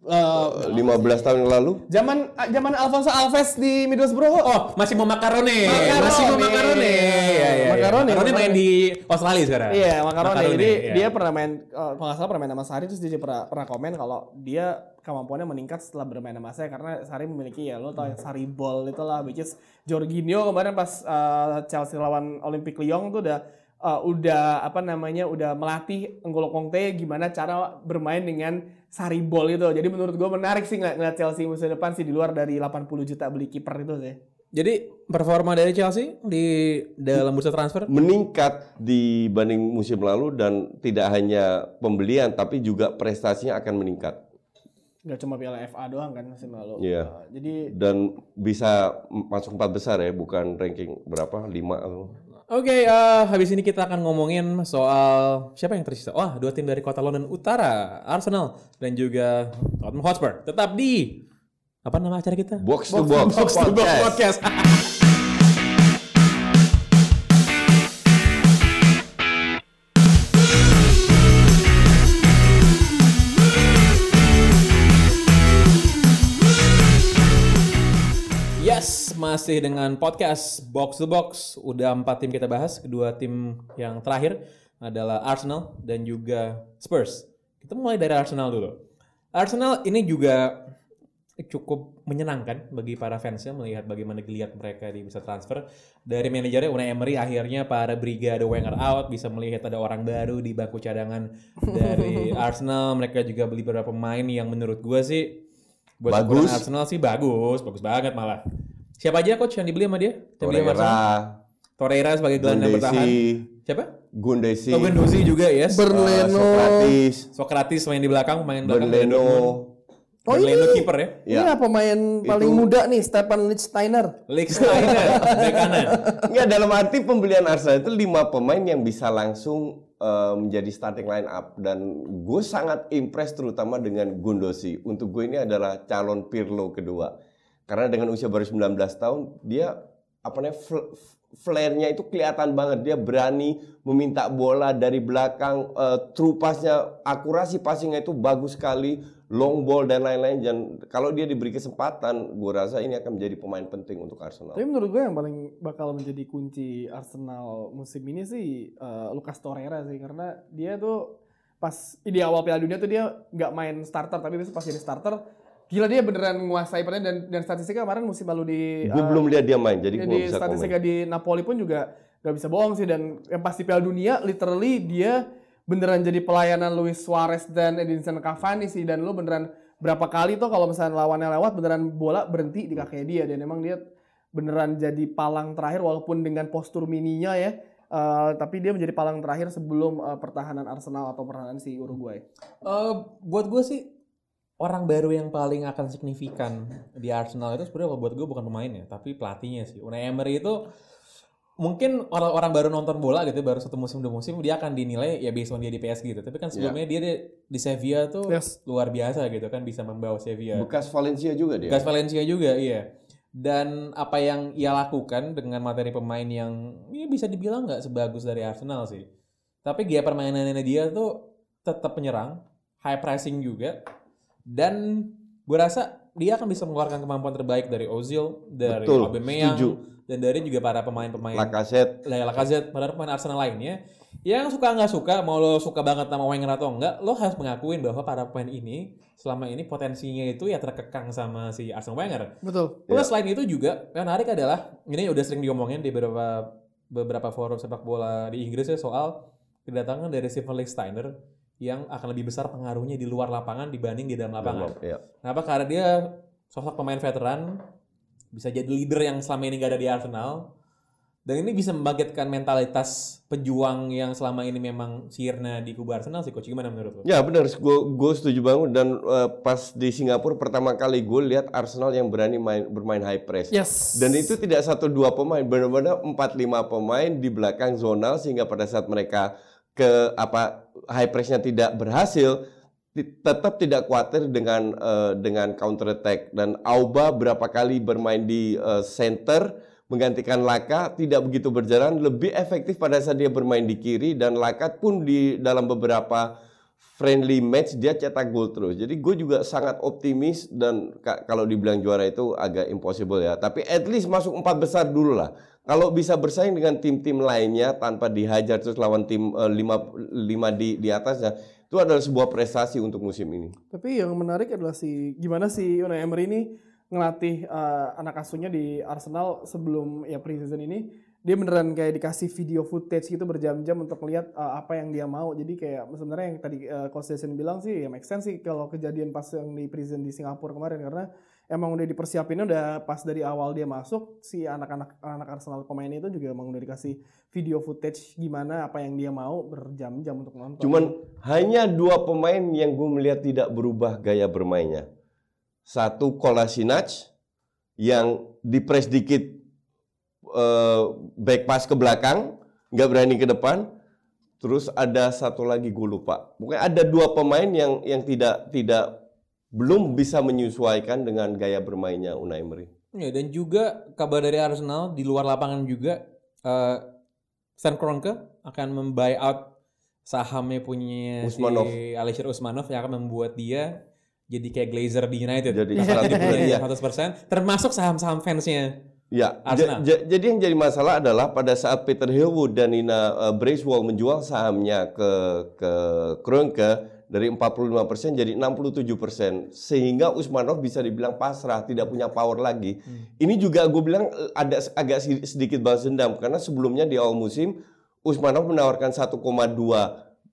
[SPEAKER 1] Kapan?
[SPEAKER 2] Eh,
[SPEAKER 3] Eh, 15 tahun yang lalu.
[SPEAKER 2] zaman zaman Alfonso Alves di Middlesbrough. Oh,
[SPEAKER 1] Oh, masih mau makarone.
[SPEAKER 2] Macaroni.
[SPEAKER 1] Masih mau makarone. Iya, iya, iya.
[SPEAKER 2] Macaroni,
[SPEAKER 1] Macaroni main di Australia sekarang.
[SPEAKER 2] Iya, Makaroni. Jadi
[SPEAKER 1] iya.
[SPEAKER 2] dia pernah main eh, kalau nggak salah pernah main sama Sari terus dia pernah, pernah komen kalau dia kemampuannya meningkat setelah bermain sama saya karena Sari memiliki ya lo tau yang Sari ball itu lah which is Jorginho kemarin pas eh, Chelsea lawan Olympique Lyon tuh udah eh, udah apa namanya udah melatih N'Golo Conte gimana cara bermain dengan Sari ball itu. Jadi menurut gue menarik sih ngeliat, ngeliat Chelsea musim depan sih di luar dari 80 juta beli kiper itu sih.
[SPEAKER 1] Jadi performa dari Chelsea di dalam bursa transfer
[SPEAKER 3] Meningkat dibanding musim lalu dan tidak hanya pembelian tapi juga prestasinya akan meningkat.
[SPEAKER 2] Gak cuma Piala FA doang kan musim lalu.
[SPEAKER 3] Iya.
[SPEAKER 2] Eh, jadi
[SPEAKER 3] Dan bisa masuk empat besar ya, bukan ranking berapa? Lima atau
[SPEAKER 1] Oke, eh, habis ini kita akan ngomongin soal siapa yang tersisa. Wah, dua tim dari kota London Utara, Arsenal dan juga Tottenham Hotspur. Tetap di apa nama acara kita?
[SPEAKER 3] box to box,
[SPEAKER 1] Box to Box
[SPEAKER 3] podcast.
[SPEAKER 1] Podcast. Masih dengan podcast Box to Box. Udah empat tim kita bahas. Kedua tim yang terakhir adalah Arsenal dan juga Spurs. Kita mulai dari Arsenal dulu. Arsenal ini juga cukup menyenangkan bagi para fansnya melihat bagaimana geliat mereka di bisa transfer dari manajernya Unai Emery akhirnya para brigade Wenger out bisa melihat ada orang baru di bangku cadangan dari Arsenal mereka juga beli beberapa pemain yang menurut gua sih buat
[SPEAKER 3] Bagus.
[SPEAKER 1] Arsenal sih bagus bagus banget malah siapa aja coach yang dibeli sama dia? Yang beli sama Arsenal?
[SPEAKER 3] Torreira,
[SPEAKER 1] Torreira sebagai gelandang bertahan. Siapa?
[SPEAKER 3] Gundesi,
[SPEAKER 1] Oh Guendouzi juga yes.
[SPEAKER 3] Eh,
[SPEAKER 2] Berleno.
[SPEAKER 3] Sokratis,
[SPEAKER 1] Sokratis main di belakang pemain belakang
[SPEAKER 3] Berleno.
[SPEAKER 2] Oh,
[SPEAKER 1] Berleno
[SPEAKER 2] ini-
[SPEAKER 1] kiper ya?
[SPEAKER 2] Ini lah pemain paling muda nih, Stefan Lichtsteiner.
[SPEAKER 1] Lex Steiner bek kanan.
[SPEAKER 3] Enggak dalam arti pembelian Arsenal itu lima pemain yang bisa langsung eh, menjadi starting line up dan gue sangat impress terutama dengan Gundosi. Untuk gue ini adalah calon Pirlo kedua. Karena dengan usia baru 19 tahun dia apa namanya fl- flare-nya itu kelihatan banget. Dia berani meminta bola dari belakang, eh, true pass-nya, akurasi passing-nya itu bagus sekali, long ball dan lain-lain. Dan kalau dia diberi kesempatan, gue rasa ini akan menjadi pemain penting untuk Arsenal.
[SPEAKER 2] Tapi menurut gue yang paling bakal menjadi kunci Arsenal musim ini sih eh, Lucas Torreira sih karena dia tuh pas di awal Piala Dunia tuh dia nggak main starter tapi pas jadi starter gila dia beneran menguasai pertandingan dan dan statistiknya kemarin musim lalu di
[SPEAKER 3] Gue
[SPEAKER 2] eh,
[SPEAKER 3] belum lihat dia main, jadi gue
[SPEAKER 2] di
[SPEAKER 3] bisa komen.
[SPEAKER 2] statistika di Napoli pun juga nggak bisa bohong sih dan yang pasti Piala Dunia literally dia beneran jadi pelayanan Luis Suarez dan Edinson Cavani sih dan lu beneran berapa kali tuh kalau misalnya lawannya lewat beneran bola berhenti di kakinya dia dan emang dia beneran jadi palang terakhir walaupun dengan postur mininya ya eh, tapi dia menjadi palang terakhir sebelum eh, pertahanan Arsenal atau pertahanan si Uruguay.
[SPEAKER 1] Eh, buat gue sih orang baru yang paling akan signifikan di Arsenal itu sebenarnya buat gue bukan pemainnya tapi pelatihnya sih. Unai Emery itu mungkin orang-orang baru nonton bola gitu baru satu musim dua musim dia akan dinilai ya based on dia di PSG gitu. Tapi kan sebelumnya dia di, di Sevilla tuh
[SPEAKER 2] Yes.
[SPEAKER 1] luar biasa gitu kan bisa membawa Sevilla.
[SPEAKER 3] Bekas Valencia juga dia.
[SPEAKER 1] Gas Valencia juga iya. Dan apa yang ia lakukan dengan materi pemain yang ya bisa dibilang nggak sebagus dari Arsenal sih. Tapi gaya permainannya dia tuh tetap penyerang high pressing juga dan gue rasa dia akan bisa mengeluarkan kemampuan terbaik dari Ozil dari
[SPEAKER 3] Betul,
[SPEAKER 1] Aubameyang
[SPEAKER 3] setuju.
[SPEAKER 1] dan dari juga para pemain-pemain
[SPEAKER 3] Lacazette.
[SPEAKER 1] Lacazette, para pemain Arsenal lainnya yang suka nggak suka, mau lo suka banget sama Wenger atau enggak, lo harus mengakuin bahwa para pemain ini selama ini potensinya itu ya terkekang sama si Arsene Wenger.
[SPEAKER 2] Betul.
[SPEAKER 1] Plus selain itu juga yang menarik adalah ini udah sering diomongin di beberapa beberapa forum sepak bola di Inggris ya soal kedatangan dari Steven Steiner yang akan lebih besar pengaruhnya di luar lapangan dibanding di dalam lapangan.
[SPEAKER 3] Ya.
[SPEAKER 1] Kenapa? Karena dia sosok pemain veteran, bisa jadi leader yang selama ini gak ada di Arsenal. Dan ini bisa membangkitkan mentalitas pejuang yang selama ini memang sirna di kubu Arsenal sih. Coach, gimana menurut lo?
[SPEAKER 3] Ya benar, gue gue setuju banget dan eh, pas di Singapura pertama kali gue lihat Arsenal yang berani main bermain high press.
[SPEAKER 2] Yes.
[SPEAKER 3] Dan itu tidak satu dua pemain, benar-benar empat lima pemain di belakang zonal sehingga pada saat mereka ke apa high pressnya tidak berhasil, tetap tidak khawatir dengan eh, dengan counter attack. Dan Auba berapa kali bermain di eh, center menggantikan Laka tidak begitu berjalan. Lebih efektif pada saat dia bermain di kiri dan Laka pun di dalam beberapa friendly match dia cetak gol terus. Jadi gue juga sangat optimis dan ka- kalau dibilang juara itu agak impossible ya. Tapi at least masuk empat besar dulu lah. Kalau bisa bersaing dengan tim-tim lainnya tanpa dihajar terus lawan tim eh, lima, lima di, di atasnya, itu adalah sebuah prestasi untuk musim ini.
[SPEAKER 2] Tapi yang menarik adalah si gimana si Unai Emery ini ngelatih eh, anak asuhnya di Arsenal sebelum ya preseason ini dia beneran kayak dikasih video footage gitu berjam-jam untuk melihat eh, apa yang dia mau. Jadi kayak sebenarnya yang tadi uh, Coach bilang sih ya make sense sih kalau kejadian pas yang di preseason di Singapura kemarin karena emang udah dipersiapinnya udah pas dari awal dia masuk si anak-anak anak Arsenal pemain itu juga emang udah dikasih video footage gimana apa yang dia mau berjam-jam untuk nonton.
[SPEAKER 3] Cuman hanya dua pemain yang gue melihat tidak berubah gaya bermainnya. Satu Kolasinac yang dipres dikit eh, back pass ke belakang, nggak berani ke depan. Terus ada satu lagi gue lupa. Mungkin ada dua pemain yang yang tidak tidak belum bisa menyesuaikan dengan gaya bermainnya Unai Emery.
[SPEAKER 1] Ya, dan juga kabar dari Arsenal di luar lapangan juga eh Stan Kroenke akan membuyout sahamnya punya
[SPEAKER 3] Usmanov.
[SPEAKER 1] si Alisher Usmanov yang akan membuat dia jadi kayak Glazer di United.
[SPEAKER 3] Jadi
[SPEAKER 1] Akan
[SPEAKER 3] 100%,
[SPEAKER 1] dibeli
[SPEAKER 3] iya.
[SPEAKER 1] 100% termasuk saham-saham fansnya.
[SPEAKER 3] Ya,
[SPEAKER 1] Arsenal.
[SPEAKER 3] jadi yang jadi masalah adalah pada saat Peter Hillwood dan Nina uh, Bracewell menjual sahamnya ke ke Kroenke dari 45% jadi 67% sehingga Usmanov bisa dibilang pasrah tidak punya power lagi. Ini juga gue bilang eh, ada agak sedikit balas dendam. Karena sebelumnya di awal musim Usmanov menawarkan 1,2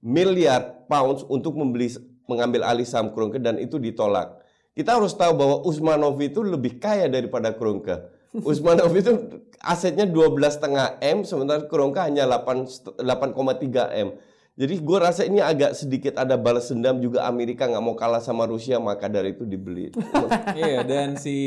[SPEAKER 3] miliar pounds untuk membeli mengambil alih saham Kroenke dan itu ditolak. Kita harus tahu bahwa Usmanov itu lebih kaya daripada Kroenke Usmanov itu asetnya 12,5 M sementara Kroenke hanya 8 8,3 M jadi gue rasa ini agak sedikit ada balas dendam juga Amerika nggak mau kalah sama Rusia maka dari itu dibeli.
[SPEAKER 1] Iya dan si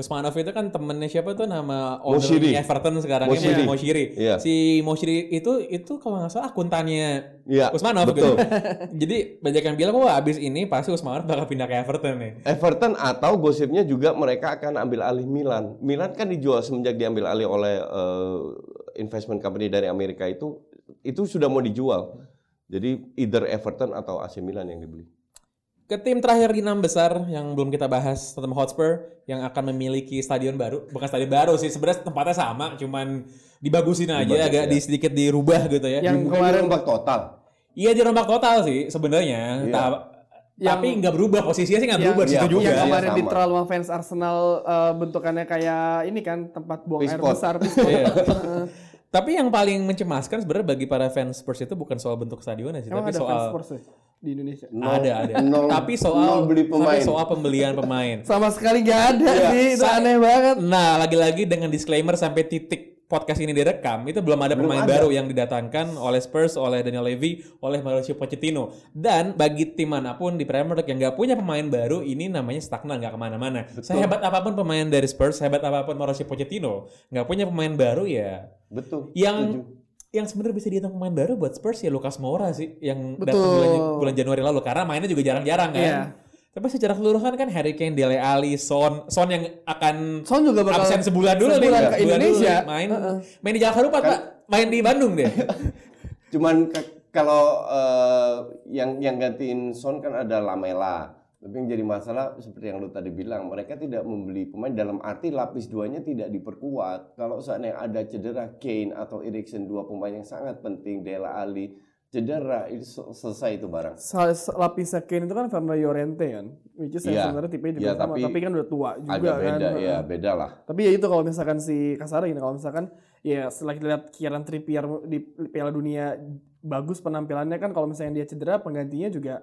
[SPEAKER 1] Usmanov itu kan temennya siapa tuh nama owner
[SPEAKER 3] Moshiri.
[SPEAKER 1] Everton sekarang
[SPEAKER 3] Moshiri.
[SPEAKER 1] ini Moshiri.
[SPEAKER 3] Iya.
[SPEAKER 1] Si Moshiri itu itu kalau nggak salah akuntannya
[SPEAKER 3] Iya,
[SPEAKER 1] Usmanov
[SPEAKER 3] betul.
[SPEAKER 1] gitu. Jadi banyak yang bilang wah abis ini pasti Usmanov bakal pindah ke Everton nih.
[SPEAKER 3] Everton atau gosipnya juga mereka akan ambil alih Milan. Milan kan dijual semenjak diambil alih oleh eh, investment company dari Amerika itu itu sudah mau dijual. Jadi either Everton atau AC Milan yang dibeli.
[SPEAKER 1] Ke tim terakhir di enam besar yang belum kita bahas Tottenham Hotspur yang akan memiliki stadion baru, bukan stadion baru sih sebenarnya tempatnya sama, cuman dibagusin aja agak di sedikit dirubah gitu ya.
[SPEAKER 2] Yang kemarin
[SPEAKER 3] dirombak total.
[SPEAKER 1] Iya dirombak total sih sebenarnya.
[SPEAKER 3] Iya.
[SPEAKER 1] Ta- tapi nggak berubah posisinya sih nggak berubah di
[SPEAKER 3] iya,
[SPEAKER 1] situ juga.
[SPEAKER 2] yang
[SPEAKER 3] Iya,
[SPEAKER 2] kemarin di trial sama fans Arsenal eh, bentukannya kayak ini kan tempat buang air
[SPEAKER 3] Pispot.
[SPEAKER 2] besar.
[SPEAKER 1] Iya. Tapi yang paling mencemaskan sebenarnya bagi para fans Spurs itu bukan soal bentuk stadionnya sih,
[SPEAKER 2] Emang
[SPEAKER 1] tapi
[SPEAKER 2] ada
[SPEAKER 1] soal
[SPEAKER 2] fans Spurs ya di Indonesia?
[SPEAKER 1] ada ada.
[SPEAKER 3] Nol-
[SPEAKER 1] tapi soal
[SPEAKER 3] nol beli pemain.
[SPEAKER 1] tapi soal pembelian pemain.
[SPEAKER 2] Sama sekali gak ada
[SPEAKER 3] Iya.
[SPEAKER 2] sih, itu aneh banget.
[SPEAKER 1] Nah, lagi-lagi dengan disclaimer sampai titik podcast ini direkam, itu belum ada pemain
[SPEAKER 3] ada.
[SPEAKER 1] baru yang didatangkan oleh Spurs, oleh Daniel Levy, oleh Mauricio Pochettino. Dan bagi tim mana pun di Premier League yang nggak punya pemain baru, ini namanya stagnan, nggak ke mana-mana. Sehebat apa pun pemain dari Spurs, sehebat apa pun Mauricio Pochettino, nggak punya pemain baru ya
[SPEAKER 3] Betul.
[SPEAKER 1] yang yang sebenarnya bisa dihitung pemain baru buat Spurs ya Lucas Moura sih yang
[SPEAKER 2] Betul.
[SPEAKER 1] datang bulan, bulan Januari lalu karena mainnya juga jarang-jarang kan.
[SPEAKER 2] Iya.
[SPEAKER 1] Tapi secara keseluruhan kan Harry Kane, Dele Alli, Son, Son yang akan
[SPEAKER 2] Son juga bakal
[SPEAKER 1] absen sebulan dulu nih,
[SPEAKER 2] sebulan ke
[SPEAKER 1] sebulan dulu
[SPEAKER 2] Indonesia.
[SPEAKER 1] nih, main main di Jakarta Pak, Pak. main di Bandung deh.
[SPEAKER 3] Cuman kalau eh, yang yang gantiin Son kan ada Lamela. Tapi yang jadi masalah seperti yang lu tadi bilang, mereka tidak membeli pemain dalam arti lapis duanya tidak diperkuat. Kalau seandainya ada cedera Kane atau Eriksen dua pemain yang sangat penting, Dela Ali cedera itu se- selesai itu barang.
[SPEAKER 2] Sa- sa- lapis Kane itu kan Fernando Llorente kan, which is
[SPEAKER 3] Iya.
[SPEAKER 2] sebenarnya tipe juga
[SPEAKER 3] Iya,
[SPEAKER 2] sama,
[SPEAKER 3] tapi
[SPEAKER 2] tapi, kan udah tua juga
[SPEAKER 3] Agak
[SPEAKER 2] kan.
[SPEAKER 3] beda ya, beda lah.
[SPEAKER 2] Tapi ya itu kalau misalkan si Kasara gini, kalau misalkan ya setelah kita lihat Kieran Trippier di Piala Dunia bagus penampilannya kan, kalau misalnya dia cedera penggantinya juga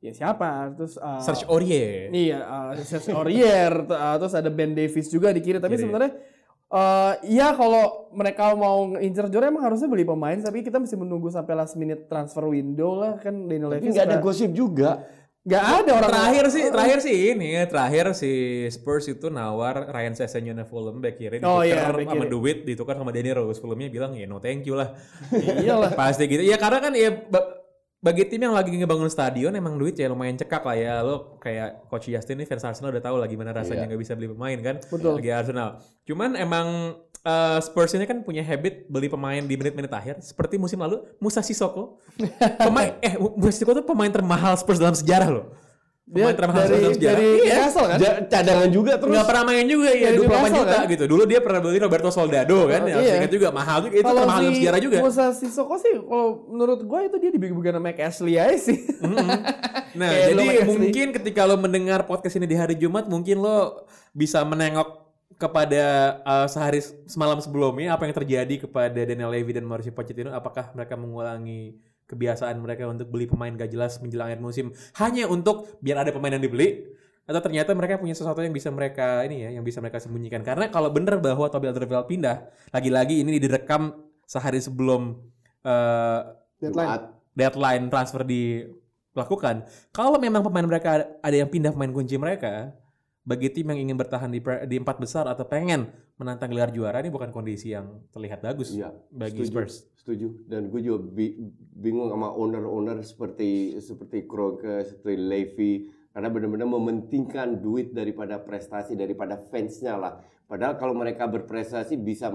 [SPEAKER 2] ya siapa? Terus uh,
[SPEAKER 1] Serge Aurier.
[SPEAKER 2] Iya, uh, Serge Aurier, t- uh, terus ada Ben Davis juga di kiri. Tapi sebenarnya, uh, iya kalau mereka mau ngincer juara emang harusnya beli pemain. Tapi kita mesti menunggu sampai last minute transfer window lah kan Daniel
[SPEAKER 3] Tapi
[SPEAKER 2] Levy.
[SPEAKER 3] nggak ada gosip juga.
[SPEAKER 2] nggak ada orang
[SPEAKER 1] Terakhir sih, terakhir sih ini, terakhir si Spurs itu nawar Ryan Sessegnon Fulham back kiri
[SPEAKER 2] Oh,
[SPEAKER 1] ditukar
[SPEAKER 2] iya, back
[SPEAKER 1] sama
[SPEAKER 2] kiri.
[SPEAKER 1] duit ditukar sama Danny Rose. Fulhamnya bilang ya no thank you lah.
[SPEAKER 2] Iyalah.
[SPEAKER 1] Pasti gitu. Ya karena kan ya bagi tim yang lagi ngebangun stadion emang duit ya lumayan cekak lah ya. Lo kayak coach Justin nih fans Arsenal udah tahu lah gimana rasanya nggak bisa beli pemain kan.
[SPEAKER 2] Betul.
[SPEAKER 1] Lagi Arsenal. Cuman emang eh, Spurs ini kan punya habit beli pemain di menit-menit akhir seperti musim lalu Musa Sissoko. pemain eh Musa Sissoko tuh pemain termahal Spurs dalam sejarah loh.
[SPEAKER 2] Dia
[SPEAKER 1] Pemain
[SPEAKER 2] dari dari
[SPEAKER 1] Iya.
[SPEAKER 2] Newcastle kan?
[SPEAKER 3] Ja- cadangan juga terus.
[SPEAKER 1] Nggak pernah main juga ya, 28
[SPEAKER 2] Newcastle,
[SPEAKER 1] juta
[SPEAKER 2] kan?
[SPEAKER 1] gitu. Dulu dia pernah beli Roberto Soldado kan, ya,
[SPEAKER 2] iya.
[SPEAKER 1] ingat juga mahal juga. Itu termahal dalam sejarah juga.
[SPEAKER 2] Musa Sissoko sih, kalau menurut gue itu dia dibagi-bagi sama Mike Ashley aja sih.
[SPEAKER 1] Nah,
[SPEAKER 2] Kayak
[SPEAKER 1] jadi mungkin ketika lo mendengar podcast ini di hari Jumat, mungkin lo bisa menengok kepada uh, sehari semalam sebelumnya apa yang terjadi kepada Daniel Levy dan Mauricio Pochettino. Apakah mereka mengulangi kebiasaan mereka untuk beli pemain gak jelas menjelang akhir musim hanya untuk biar ada pemain yang dibeli? Atau ternyata mereka punya sesuatu yang bisa mereka ini ya, yang bisa mereka sembunyikan. Karena kalau bener bahwa Toby Alderweireld pindah, lagi-lagi ini direkam sehari sebelum uh,
[SPEAKER 2] Deadline.
[SPEAKER 1] Deadline transfer dilakukan. Kalau memang pemain mereka ada- yang pindah pemain kunci mereka, bagi tim yang ingin bertahan di, di empat besar atau pengen menantang gelar juara ini bukan kondisi yang terlihat bagus
[SPEAKER 3] Iya,
[SPEAKER 1] bagi
[SPEAKER 3] setuju,
[SPEAKER 1] Spurs.
[SPEAKER 3] Setuju. Dan gue juga bi- bingung sama owner-owner seperti seperti Kroenke, seperti Levy karena benar-benar mementingkan duit daripada prestasi daripada fansnya lah. Padahal kalau mereka berprestasi bisa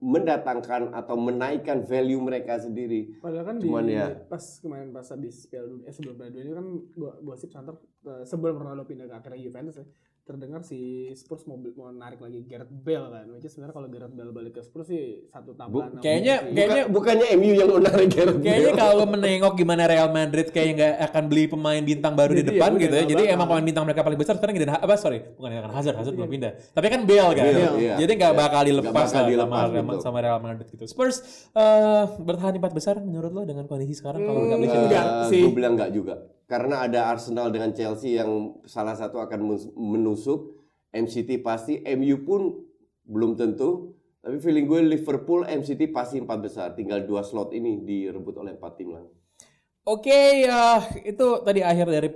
[SPEAKER 3] mendatangkan atau menaikkan value mereka sendiri.
[SPEAKER 2] Padahal kan
[SPEAKER 3] Cuman
[SPEAKER 2] di
[SPEAKER 3] ya-
[SPEAKER 2] pas kemarin pas habis Piala Dunia, eh sebelum Piala Dunia kan gua gosip santer eh, sebelum Ronaldo pindah ke akhirnya Juventus ya.
[SPEAKER 4] Terdengar si Spurs mau beli- mau narik lagi Gareth Bale kan. Which is sebenarnya kalau Gareth Bale balik ke Spurs sih satu tablan. sama
[SPEAKER 1] kayaknya-
[SPEAKER 4] Messi.
[SPEAKER 1] kayaknya-
[SPEAKER 3] Bukan- bukannya MU yang menarik Gareth
[SPEAKER 1] Kayaknya
[SPEAKER 3] Bale.
[SPEAKER 1] kalau menengok gimana Real Madrid kayak nggak akan beli pemain bintang baru di
[SPEAKER 4] Jadi
[SPEAKER 1] depan
[SPEAKER 4] ya udah,
[SPEAKER 1] gitu ya.
[SPEAKER 4] nggak
[SPEAKER 1] Jadi
[SPEAKER 4] bakal.
[SPEAKER 1] emang pemain bintang mereka paling besar sekarang Eden Ha- apa sorry, bukan Eden Hazard, Hazard belum pindah. Tapi kan Bale kan.
[SPEAKER 3] Bale, iya.
[SPEAKER 1] Jadi nggak
[SPEAKER 3] Iya.
[SPEAKER 1] bakal dilepas
[SPEAKER 3] Nggak bakal
[SPEAKER 1] lah
[SPEAKER 3] dilepas,
[SPEAKER 1] sama, Real Madrid gitu. Spurs eh, bertahan di empat besar menurut lo dengan kondisi sekarang kalau nggak beli
[SPEAKER 4] Hmm, enggak sih.
[SPEAKER 3] Gue bilang enggak juga. Karena ada Arsenal dengan Chelsea yang salah satu akan menusuk. MCT pasti, MU pun belum tentu. Tapi feeling gue Liverpool, MCT pasti empat besar. Tinggal dua slot ini direbut oleh empat tim lain.
[SPEAKER 1] Oke, ya itu tadi akhir dari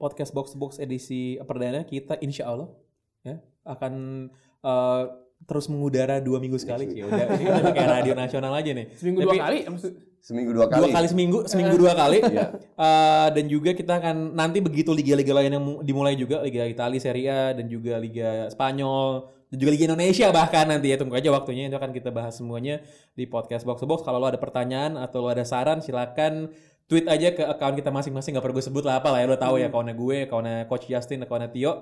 [SPEAKER 1] podcast Box Box edisi perdana kita insya Allah ya akan eh, terus mengudara dua minggu sekali ya udah ini udah kayak radio nasional aja nih
[SPEAKER 4] seminggu
[SPEAKER 1] Tapi
[SPEAKER 4] dua kali.
[SPEAKER 3] Seminggu dua kali.
[SPEAKER 1] dua kali. seminggu seminggu dua kali.
[SPEAKER 3] Iya.
[SPEAKER 1] Eh, dan juga kita akan nanti begitu liga-liga lain yang mu- dimulai juga liga Italia Serie A dan juga liga Spanyol dan juga liga Indonesia bahkan nanti ya. Tunggu aja waktunya itu akan kita bahas semuanya di podcast box to box. Kalau lo ada pertanyaan atau lo ada saran silakan tweet aja ke account kita masing-masing. Gak perlu gue sebut lah apa lah ya. Lo tahu ya accountnya gue accountnya coach Justin accountnya Tio.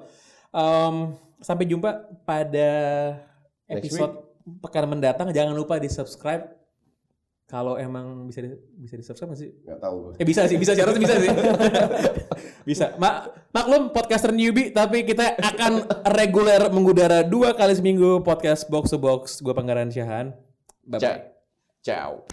[SPEAKER 1] Em, sampai jumpa pada episode pekan mendatang. Jangan lupa di subscribe kalau emang bisa di, bisa di subscribe nggak sih
[SPEAKER 3] Nggak tahu.
[SPEAKER 1] Eh bisa sih, bisa sih, harusnya bisa sih. bisa. Mak maklum podcaster newbie, tapi kita akan reguler mengudara dua kali seminggu podcast box to box. Gue Pangeran Syahan. Bye bye.
[SPEAKER 3] Ciao.